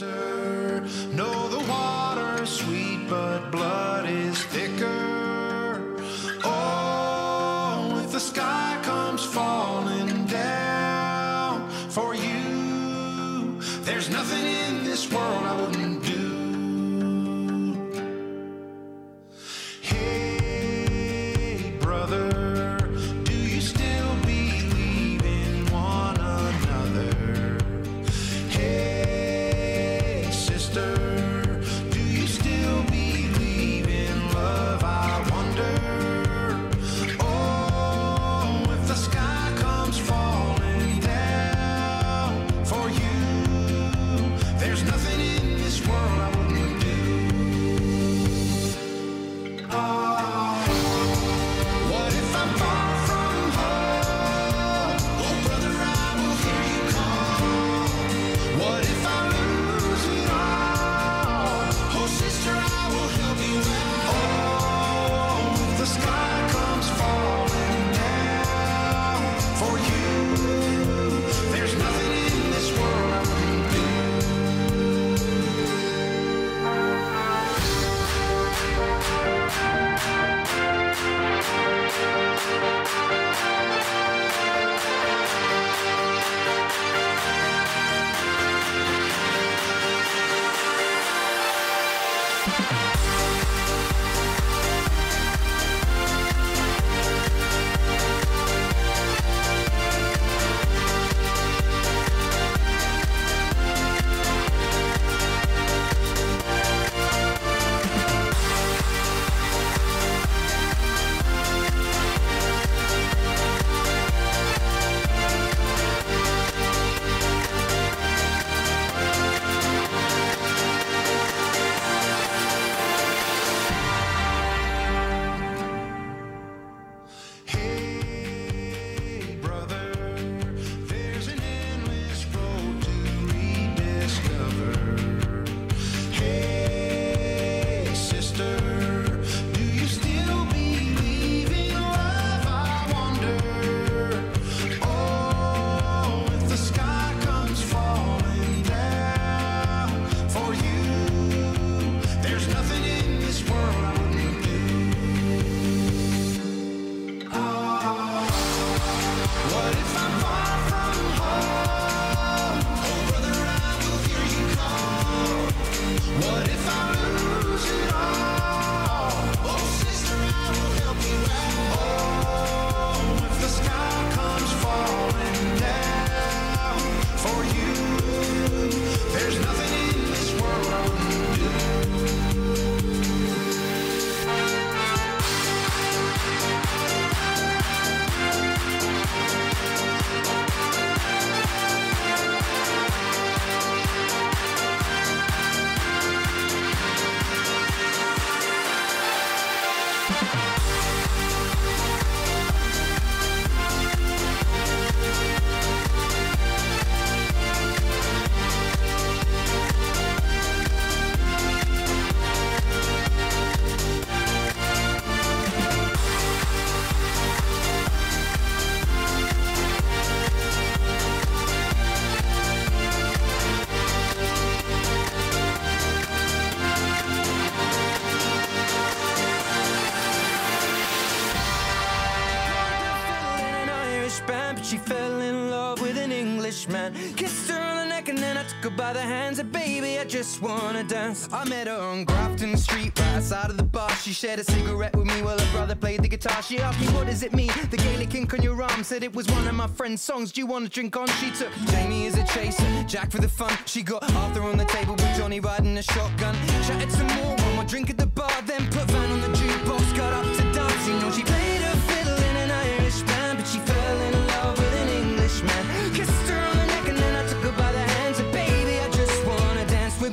sister. No, the water's sweet, but blood Englishman. Kissed her on the neck and then I took her by the hands. And baby, I just wanna dance. I met her on Grafton Street, right outside of the bar. She shared a cigarette with me while her brother played the guitar. She asked me, What does it mean? The Gaelic ink on your arm said it was one of my friend's songs. Do you wanna drink on? She took Jamie as a chaser, Jack for the fun. She got Arthur on the table with Johnny riding a shotgun. Chatted some more, one more drink at the bar, then put Van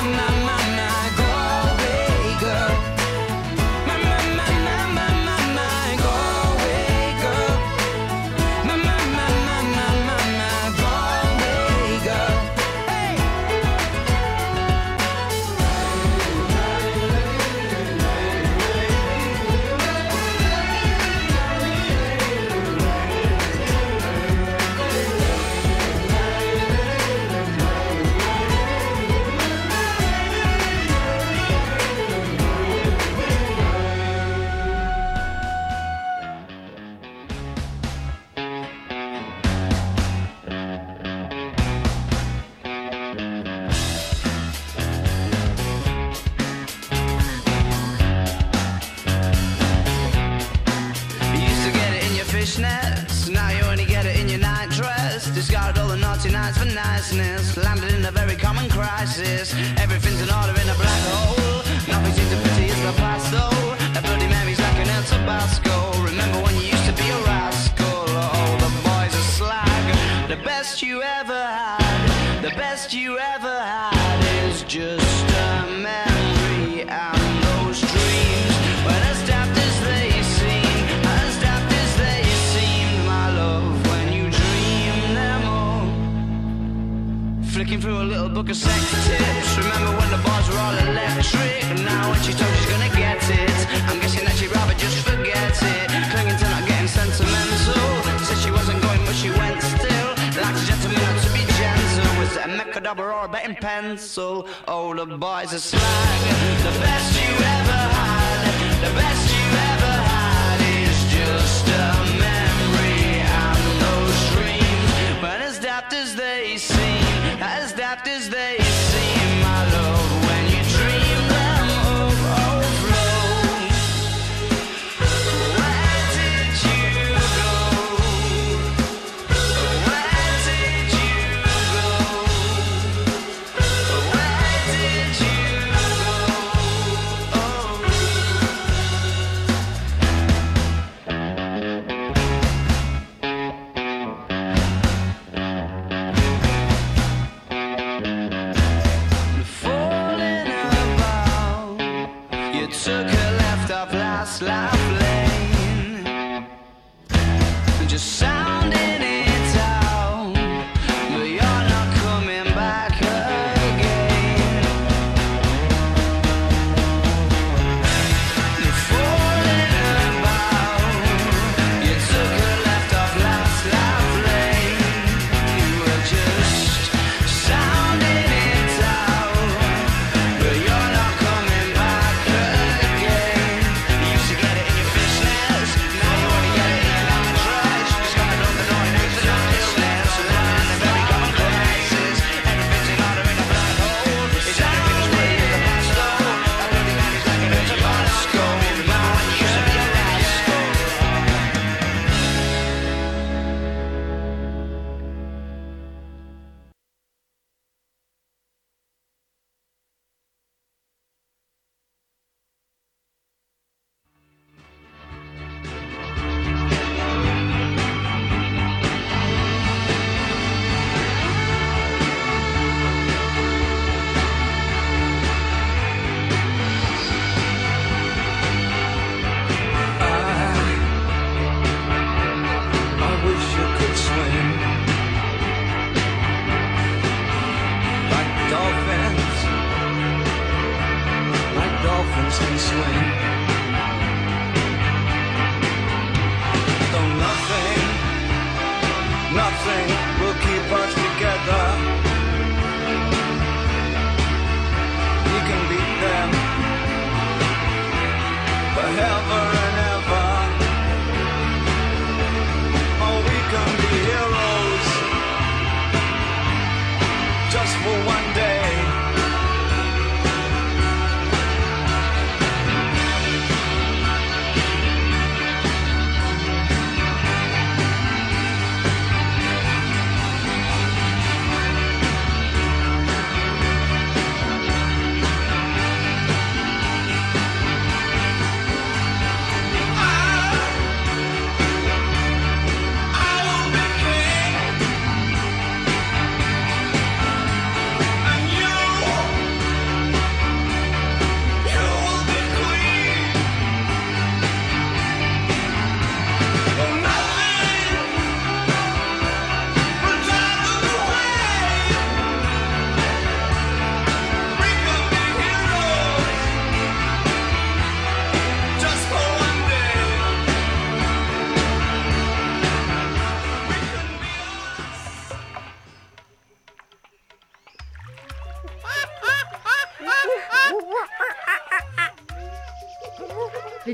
My, my, my, Flicking through a little book of sex tips. Remember when the bars were all electric? Now when she's told she's gonna get it, I'm guessing that she'd rather just forget it. Clinging to not getting sentimental. Said she wasn't going, but she went still. Like a gentleman, not to be gentle. Was it a Mechadabra or a betting pencil? Oh, the boys are slag. The best you ever had, the best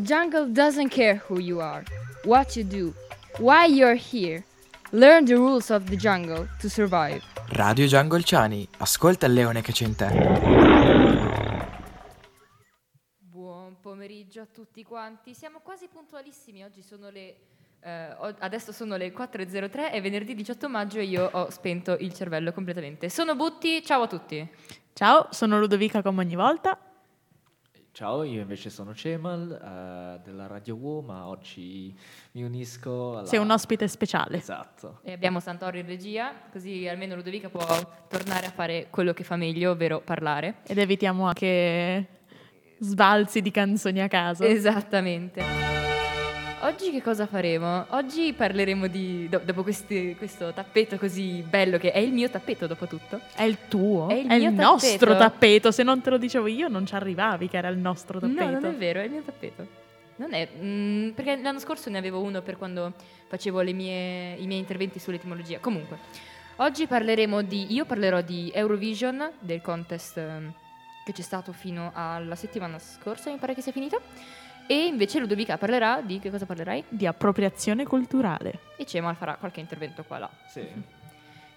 jungle doesn't care who you are, what you do, why you're here. Learn the rules of the jungle to survive. Radio Giangolciani, ascolta il leone che c'è in te. Buon pomeriggio a tutti quanti. Siamo quasi puntualissimi. Oggi sono le. eh, adesso sono le 4.03 è venerdì 18 maggio e io ho spento il cervello completamente. Sono Butti, ciao a tutti. Ciao, sono Ludovica come ogni volta. Ciao, io invece sono Cemal eh, della Radio WO, ma oggi mi unisco alla... Sei un ospite speciale. Esatto. E abbiamo Santoro in regia, così almeno Ludovica può tornare a fare quello che fa meglio, ovvero parlare. Ed evitiamo anche sbalzi di canzoni a caso. Esattamente. Oggi che cosa faremo? Oggi parleremo di. do- dopo questi- questo tappeto così bello, che è il mio tappeto dopo tutto. È il tuo? È il È il nostro tappeto. tappeto. Se non te lo dicevo io, non ci arrivavi che era il nostro tappeto. No, non è vero, è il mio tappeto. Non è. mm, perché l'anno scorso ne avevo uno per quando facevo le mie- i miei interventi sull'etimologia. Comunque, oggi parleremo di. Io parlerò di Eurovision, del contest ehm, che c'è stato fino alla settimana scorsa, mi pare che sia finito. E invece Ludovica parlerà di. Che cosa parlerai? Di appropriazione culturale. E Cemal farà qualche intervento qua là. Sì.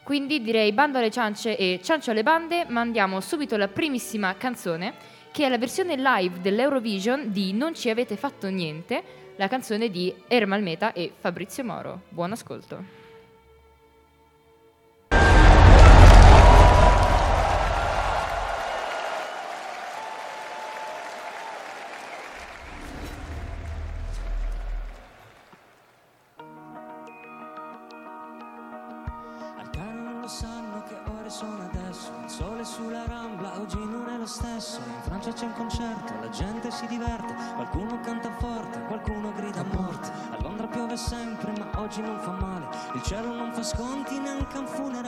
Quindi direi bando alle ciance e ciancio alle bande, mandiamo subito la primissima canzone, che è la versione live dell'Eurovision di Non ci avete fatto niente, la canzone di Ermal Meta e Fabrizio Moro. Buon ascolto.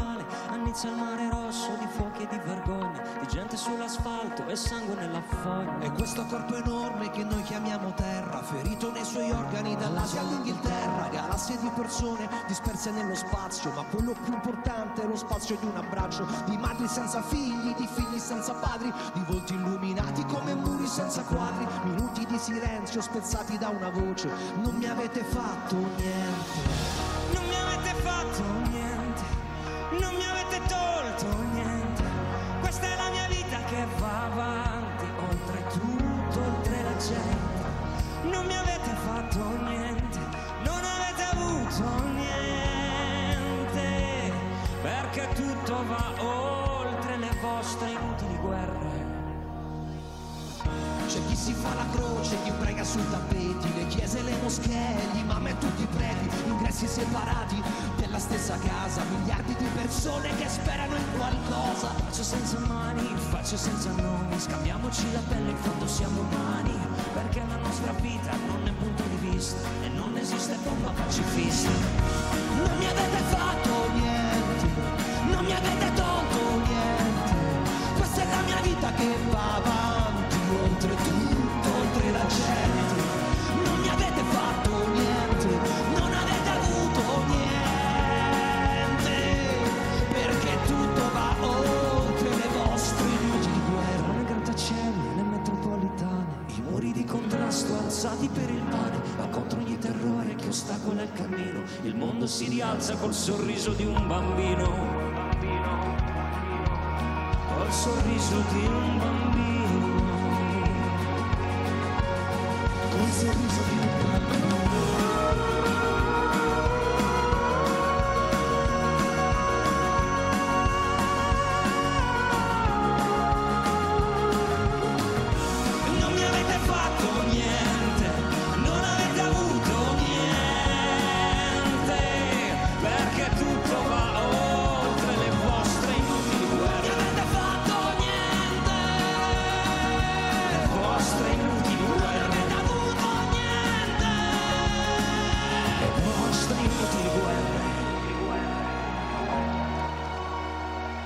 Funerale A il mare rosso di fuochi e di vergogna Di gente sull'asfalto e sangue nella fogna E questo corpo enorme che noi chiamiamo terra, ferito nei suoi organi dall'Asia all'Inghilterra, galassie di persone disperse nello spazio, ma quello più importante è lo spazio di un abbraccio, di madri senza figli, di figli senza padri, di volti illuminati come muri senza quadri, minuti di silenzio spezzati da una voce, non mi avete fatto niente. Si fa la croce, chi prega sui tappeti, le chiese, le moschee, gli imam e tutti i preti, ingressi separati della stessa casa, miliardi di persone che sperano in qualcosa. Faccio senza mani, faccio senza nomi, scambiamoci la pelle, in fondo siamo umani, perché la nostra vita non è punto di vista e non esiste bomba pacifista. Non mi avete fatto niente, non mi avete tolto niente. Questa è la mia vita che va avanti, si rialza col sorriso di un bambino. Col sorriso di un bambino. Col sorriso di un bambino.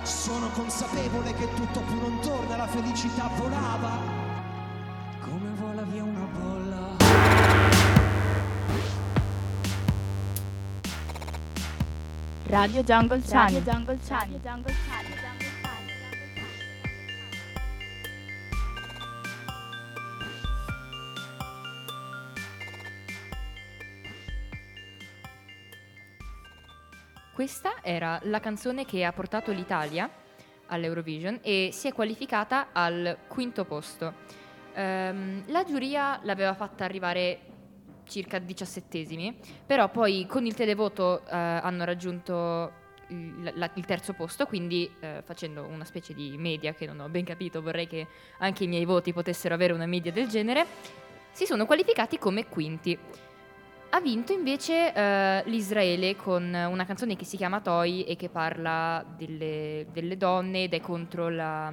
Sono consapevole che tutto più non torna, la felicità volava. Come vola via una bolla. Radio Jungle Channel. Radio Jungle Channel. Questa era la canzone che ha portato l'Italia all'Eurovision e si è qualificata al quinto posto. Ehm, la giuria l'aveva fatta arrivare circa diciassettesimi, però poi con il televoto eh, hanno raggiunto il, la- il terzo posto, quindi eh, facendo una specie di media che non ho ben capito, vorrei che anche i miei voti potessero avere una media del genere, si sono qualificati come quinti. Ha vinto invece eh, l'Israele con una canzone che si chiama Toy e che parla delle, delle donne ed è contro la-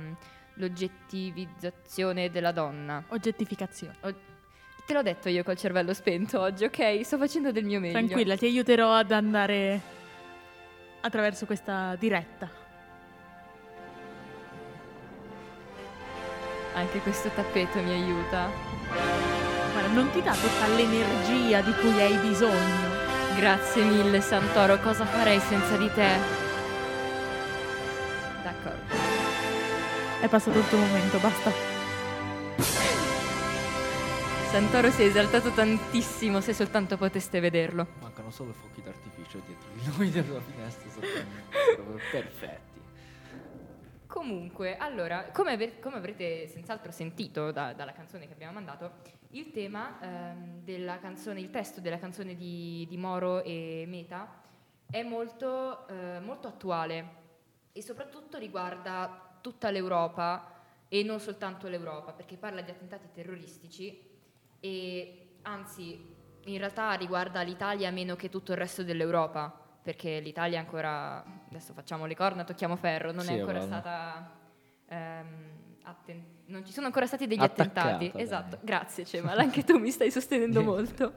l'oggettivizzazione della donna. Oggettificazione. O- te l'ho detto io col cervello spento oggi, ok? Sto facendo del mio meglio. Tranquilla, ti aiuterò ad andare attraverso questa diretta. Anche questo tappeto mi aiuta. Guarda, non ti dà tutta l'energia di cui hai bisogno. Grazie mille, Santoro. Cosa farei senza di te? D'accordo. È passato il tuo momento, basta. Santoro si è esaltato tantissimo se soltanto poteste vederlo. Mancano solo fuochi d'artificio dietro di noi della finestra. Perfetti. Comunque, allora, come, ave- come avrete senz'altro sentito da- dalla canzone che abbiamo mandato, il tema ehm, della canzone, il testo della canzone di, di Moro e Meta è molto, eh, molto attuale e soprattutto riguarda tutta l'Europa e non soltanto l'Europa, perché parla di attentati terroristici e anzi in realtà riguarda l'Italia meno che tutto il resto dell'Europa, perché l'Italia è ancora, adesso facciamo le corna, tocchiamo ferro, non Sì, è ancora guarda. stata... ehm, atten- non ci sono ancora stati degli Attaccata, attentati. dai. Esatto, grazie Cemal, anche tu mi stai sostenendo molto.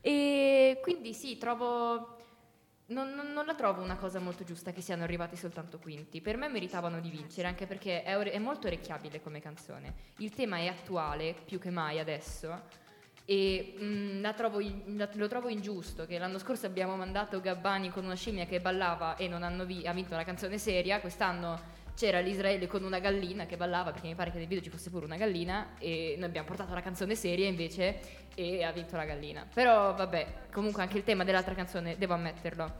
E quindi sì, trovo... Non, non- non la trovo una cosa molto giusta che siano arrivati soltanto quinti. Per me meritavano di vincere, anche perché è, ore- è molto orecchiabile come canzone. Il tema è attuale più che mai adesso. E mm, la trovo lo trovo ingiusto che l'anno scorso abbiamo mandato Gabbani con una scimmia che ballava e non vi- ha vinto la canzone seria. Quest'anno c'era l'Israele con una gallina che ballava perché mi pare che nel video ci fosse pure una gallina e noi abbiamo portato la canzone seria invece e ha vinto la gallina. Però vabbè, comunque anche il tema dell'altra canzone, devo ammetterlo,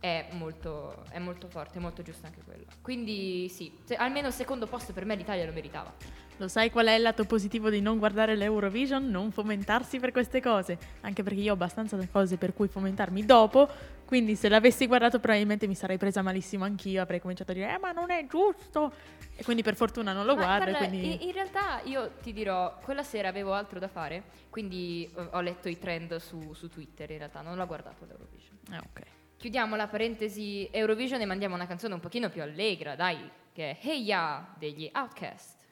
è molto, è molto forte, è molto giusto anche quello. Quindi sì, se- almeno il secondo posto per me l'Italia lo meritava. Lo sai qual è il lato positivo di non guardare l'Eurovision? Non fomentarsi per queste cose. Anche perché io ho abbastanza cose per cui fomentarmi dopo. Quindi se l'avessi guardato probabilmente mi sarei presa malissimo anch'io. Avrei cominciato a dire, eh ma non è giusto. E quindi per fortuna non lo Ma guardo. guarda, quindi... in, in realtà io ti dirò, quella sera avevo altro da fare, quindi ho letto i trend su, su Twitter in realtà, non l'ho guardato l'Eurovision. Ah, ok. Chiudiamo la parentesi Eurovision e mandiamo una canzone un pochino più allegra, dai, che è Hey Ya degli Outcast.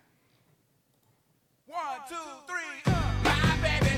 One, two, three. My baby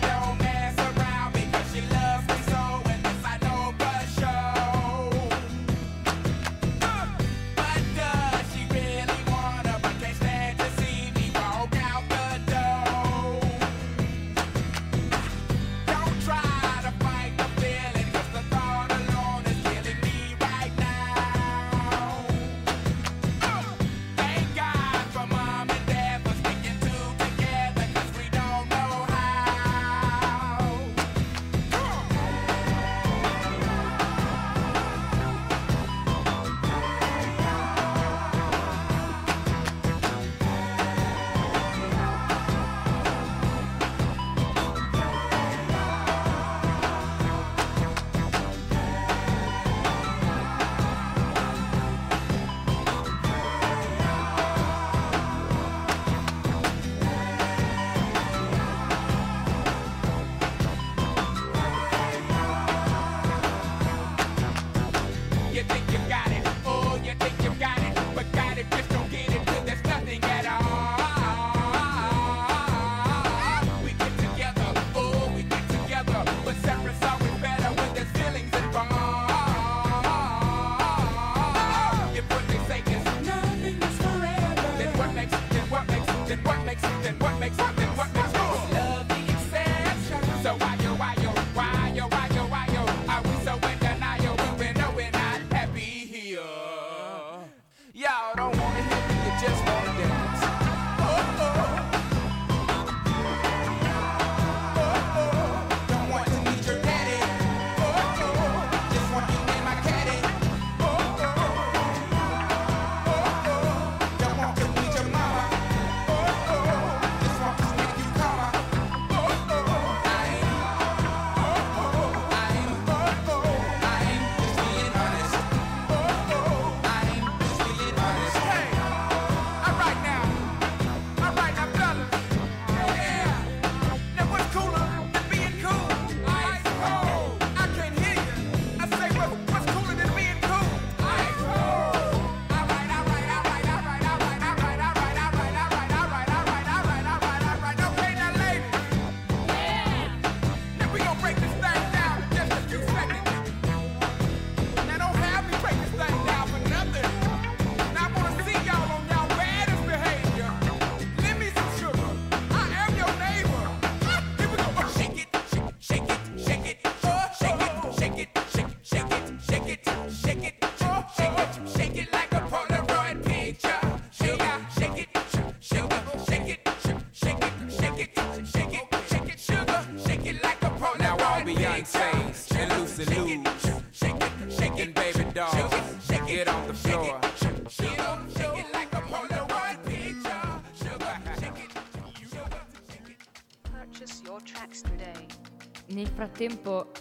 Frattempo,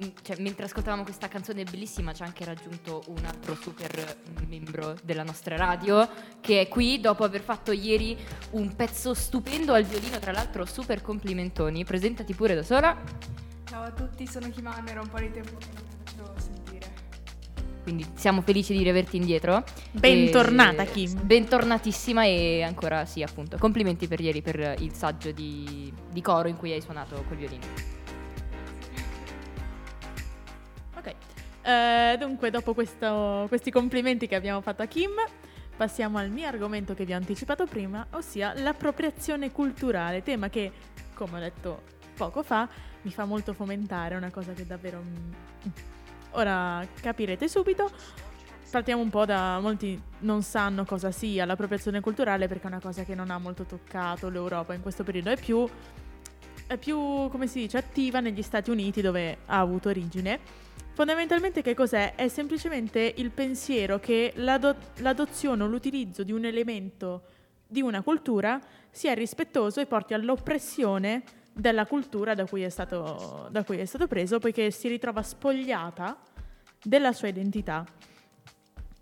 mm, cioè, mentre ascoltavamo questa canzone bellissima, ci ha anche raggiunto un altro super membro della nostra radio che è qui dopo aver fatto ieri un pezzo stupendo al violino, tra l'altro super complimentoni. Presentati pure da sola. Ciao a tutti, sono Kimano, era un po' di tempo che non mi facevo sentire. Quindi siamo felici di riaverti indietro. Bentornata, E- Kim. Bentornatissima e ancora sì, appunto. Complimenti per ieri per il saggio di, di coro in cui hai suonato col violino. Eh, dunque dopo questo- questi complimenti che abbiamo fatto a Kim, passiamo al mio argomento che vi ho anticipato prima, ossia l'appropriazione culturale, tema che, come ho detto poco fa, mi fa molto fomentare, una cosa che davvero... Ora capirete subito. Partiamo un po' da molti non sanno cosa sia l'appropriazione culturale perché è una cosa che non ha molto toccato l'Europa in questo periodo, è più è più, come si dice, attiva negli Stati Uniti dove ha avuto origine. Fondamentalmente che cos'è? È semplicemente il pensiero che l'ado- l'adozione o l'utilizzo di un elemento di una cultura sia rispettoso e porti all'oppressione della cultura da cui è stato, da cui è stato preso, poiché si ritrova spogliata della sua identità.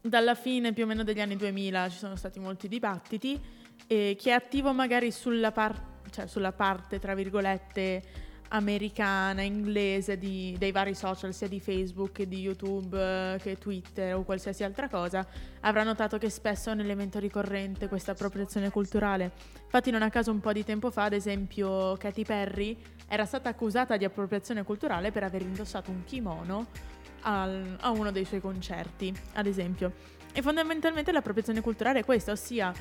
Dalla fine più o meno degli anni 2000 ci sono stati molti dibattiti e chi è attivo magari sulla, par- cioè sulla parte, tra virgolette, americana, inglese di- dei vari social, sia di Facebook che di YouTube eh, che Twitter o qualsiasi altra cosa, avrà notato che spesso è un elemento ricorrente questa appropriazione culturale. Infatti non a caso un po' di tempo fa, ad esempio, Katy Perry era stata accusata di appropriazione culturale per aver indossato un kimono al- a uno dei suoi concerti, ad esempio. E fondamentalmente l'appropriazione culturale è questa, ossia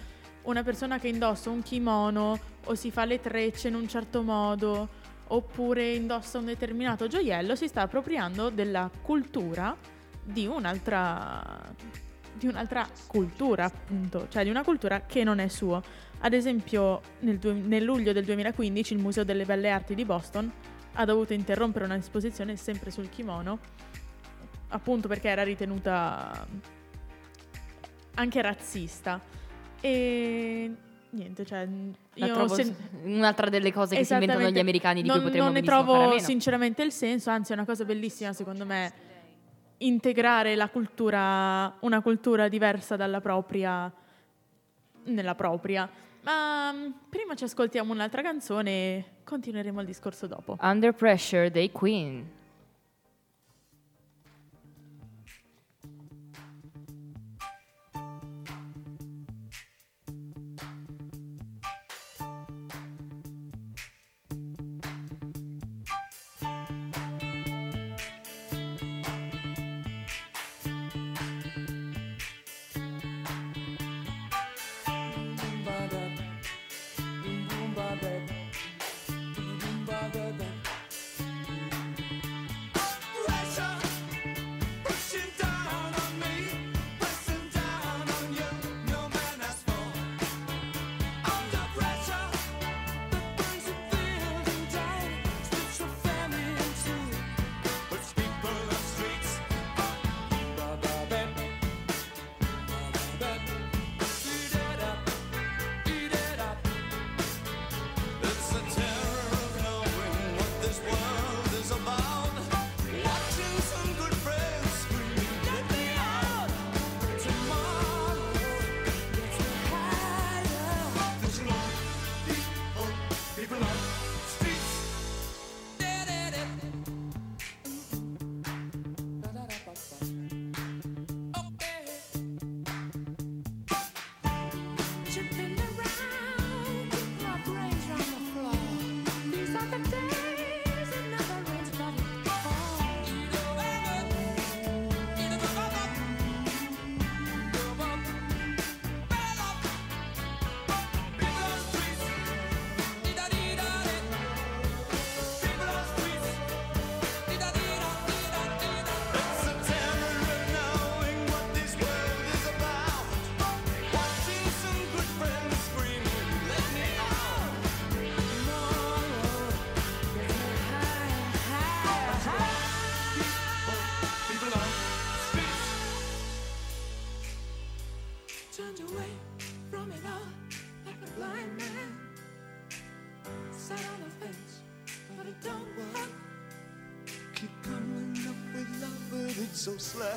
una persona che indossa un kimono o si fa le trecce in un certo modo oppure indossa un determinato gioiello si sta appropriando della cultura di un'altra di un'altra cultura, appunto, cioè di una cultura che non è sua. Ad esempio, nel, due- nel luglio del 2015 il Museo delle Belle Arti di Boston ha dovuto interrompere un'esposizione sempre sul kimono, appunto perché era ritenuta anche razzista. E niente, cioè La trovo sen- un'altra delle cose che si inventano gli americani di non, cui potremmo non ne trovo sinceramente il senso, anzi è una cosa bellissima secondo me integrare la cultura, una cultura diversa dalla propria nella propria. Ma mm, prima ci ascoltiamo un'altra canzone e continueremo il discorso dopo. Under Pressure dei Queen.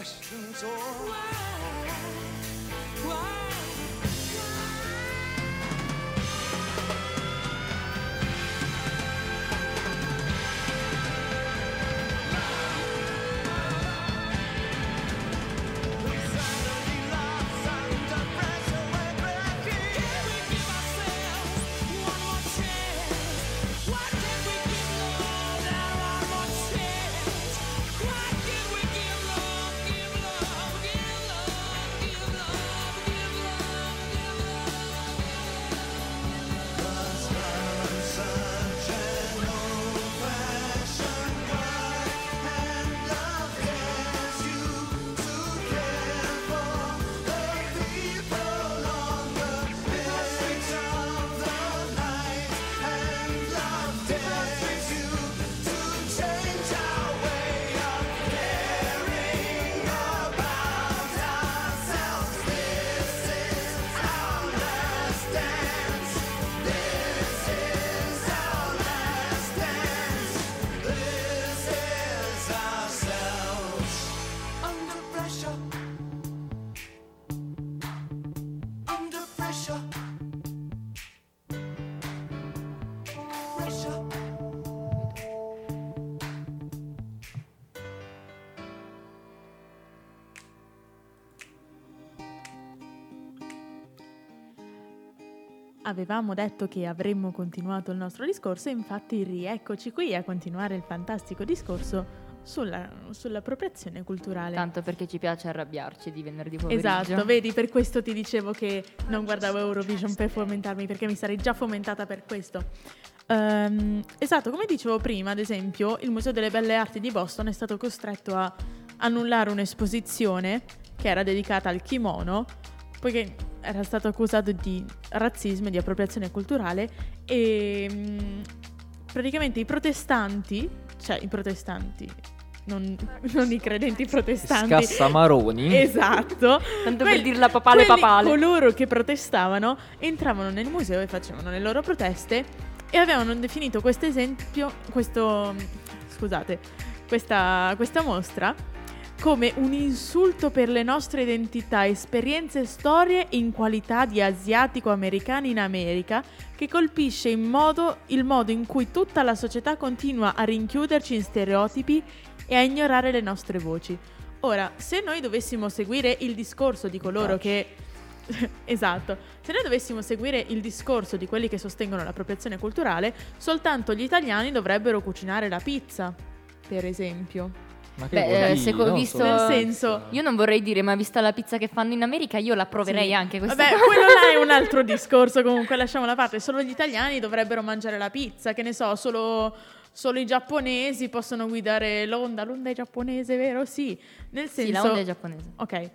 So slashed and Avevamo detto che avremmo continuato il nostro discorso infatti rieccoci qui a continuare il fantastico discorso sulla- sull'appropriazione culturale. Tanto perché ci piace arrabbiarci di venerdì pomeriggio. Esatto, vedi, per questo ti dicevo che non guardavo Eurovision per fomentarmi, perché mi sarei già fomentata per questo. Ehm, esatto, come dicevo prima, ad esempio, il Museo delle Belle Arti di Boston è stato costretto a annullare un'esposizione che era dedicata al kimono, poiché era stato accusato di razzismo e di appropriazione culturale e mm, praticamente i protestanti, cioè i protestanti, non, non i credenti protestanti, Scassamaroni. Esatto. Tanto per dirla papale quelli- papale. Coloro che protestavano entravano nel museo e facevano le loro proteste e avevano definito questo esempio, questo, scusate, questa, questa mostra come un insulto per le nostre identità, esperienze e storie in qualità di asiatico-americani in America che colpisce in modo, il modo in cui tutta la società continua a rinchiuderci in stereotipi e a ignorare le nostre voci. Ora, se noi dovessimo seguire il discorso di coloro che... esatto, se noi dovessimo seguire il discorso di quelli che sostengono l'appropriazione culturale, soltanto gli italiani dovrebbero cucinare la pizza, per esempio. Ma che Beh, eh, se Non visto, so. Nel senso- io non vorrei dire, ma vista la pizza che fanno in America, io la proverei Sì. anche questa Vabbè, cosa. quello là è un altro discorso, comunque lasciamo da parte. Solo gli italiani dovrebbero mangiare la pizza, che ne so, solo, solo i giapponesi possono guidare l'onda. L'onda è giapponese, vero? Sì. Nel senso... Sì, la onda è giapponese. Ok.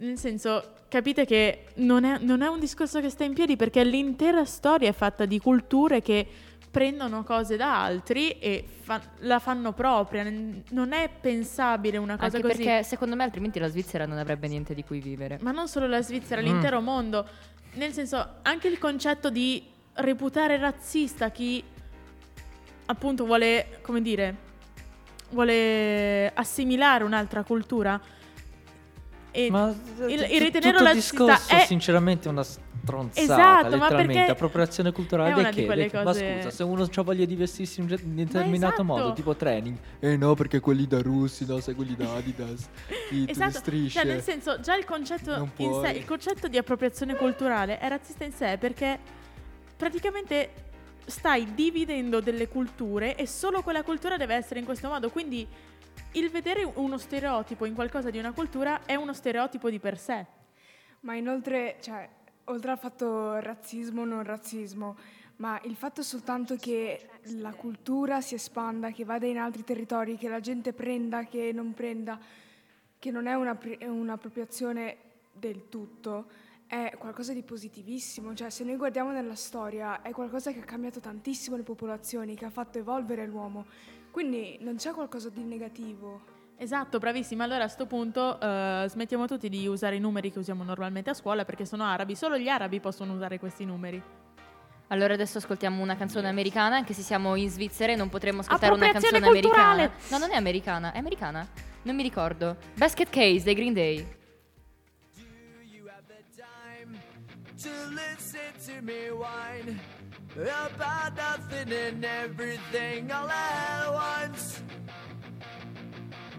Nel senso, capite che non è, non è un discorso che sta in piedi perché l'intera storia è fatta di culture che prendono cose da altri e fa- la fanno propria. Non è pensabile una cosa Anche così. perché secondo me altrimenti la Svizzera non avrebbe niente di cui vivere. Ma non solo la Svizzera, Mm. l'intero mondo. Nel senso, anche il concetto di reputare razzista chi appunto vuole, come dire, vuole assimilare un'altra cultura. E Ma il, il ritenerlo razzista discorso è sinceramente è una stronzata Esatto, ma letteralmente appropriazione culturale di che? quelle De- ma cose- scusa se uno ha voglia di vestirsi in un determinato esatto. modo tipo training eh no perché quelli da russi no sai quelli da Adidas i, tutte Esatto, strisce cioè nel senso già il concetto in sé, il concetto di appropriazione culturale è razzista in sé perché praticamente stai dividendo delle culture e solo quella cultura deve essere in questo modo, quindi il vedere uno stereotipo in qualcosa di una cultura è uno stereotipo di per sé. Ma inoltre, cioè, oltre al fatto razzismo o non razzismo, ma il fatto soltanto che la cultura si espanda, che vada in altri territori, che la gente prenda, che non prenda, che non è una pri- un'appropriazione del tutto, è qualcosa di positivissimo. Cioè, se noi guardiamo nella storia, è qualcosa che ha cambiato tantissimo le popolazioni, che ha fatto evolvere l'uomo. Quindi non c'è qualcosa di negativo. Esatto, bravissima. Allora a sto punto eh, smettiamo tutti di usare i numeri che usiamo normalmente a scuola perché sono arabi, solo gli arabi possono usare questi numeri. Allora adesso ascoltiamo una canzone americana, anche se siamo in Svizzera e non potremmo ascoltare una canzone culturale. americana. No, non è americana, è americana. Non mi ricordo. Basket Case dei Green Day. to listen to me whine about nothing and everything all at once.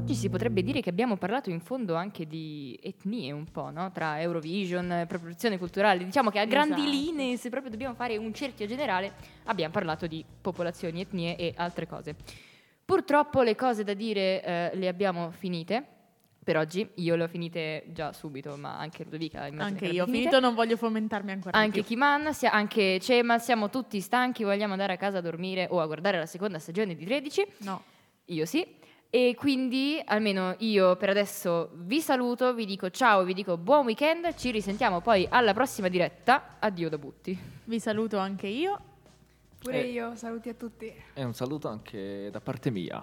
Oggi si potrebbe dire che abbiamo parlato in fondo anche di etnie un po', no? Tra Eurovision, appropriazione culturale. Diciamo che a grandi Esatto. linee, se proprio dobbiamo fare un cerchio generale, abbiamo parlato di popolazioni, etnie e altre cose. Purtroppo le cose da dire eh, le abbiamo finite per oggi. Io le ho finite già subito, ma anche Ludovica. Anche che io ho finito, non voglio fomentarmi ancora anche. Kiman, sia- anche Cema, siamo tutti stanchi, vogliamo andare a casa a dormire o a guardare la seconda stagione di 13. No. Io sì. E quindi, almeno io per adesso vi saluto, vi dico ciao, vi dico buon weekend, ci risentiamo poi alla prossima diretta. Addio da Butti. Vi saluto anche io. Pure Eh. io, saluti a tutti. E un saluto anche da parte mia.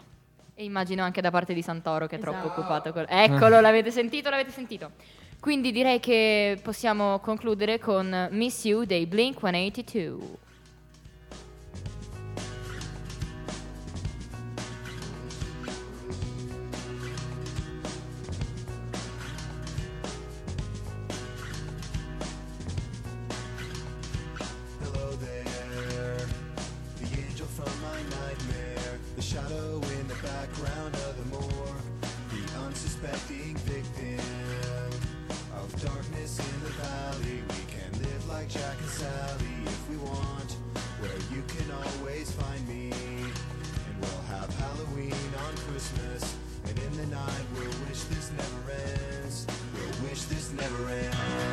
E immagino anche da parte di Santoro che è troppo Esatto. occupato. Con... Eccolo, l'avete sentito, l'avete sentito. Quindi direi che possiamo concludere con Miss You dei Blink 182. Christmas, and in the night we'll wish this never ends. We'll wish this never ends.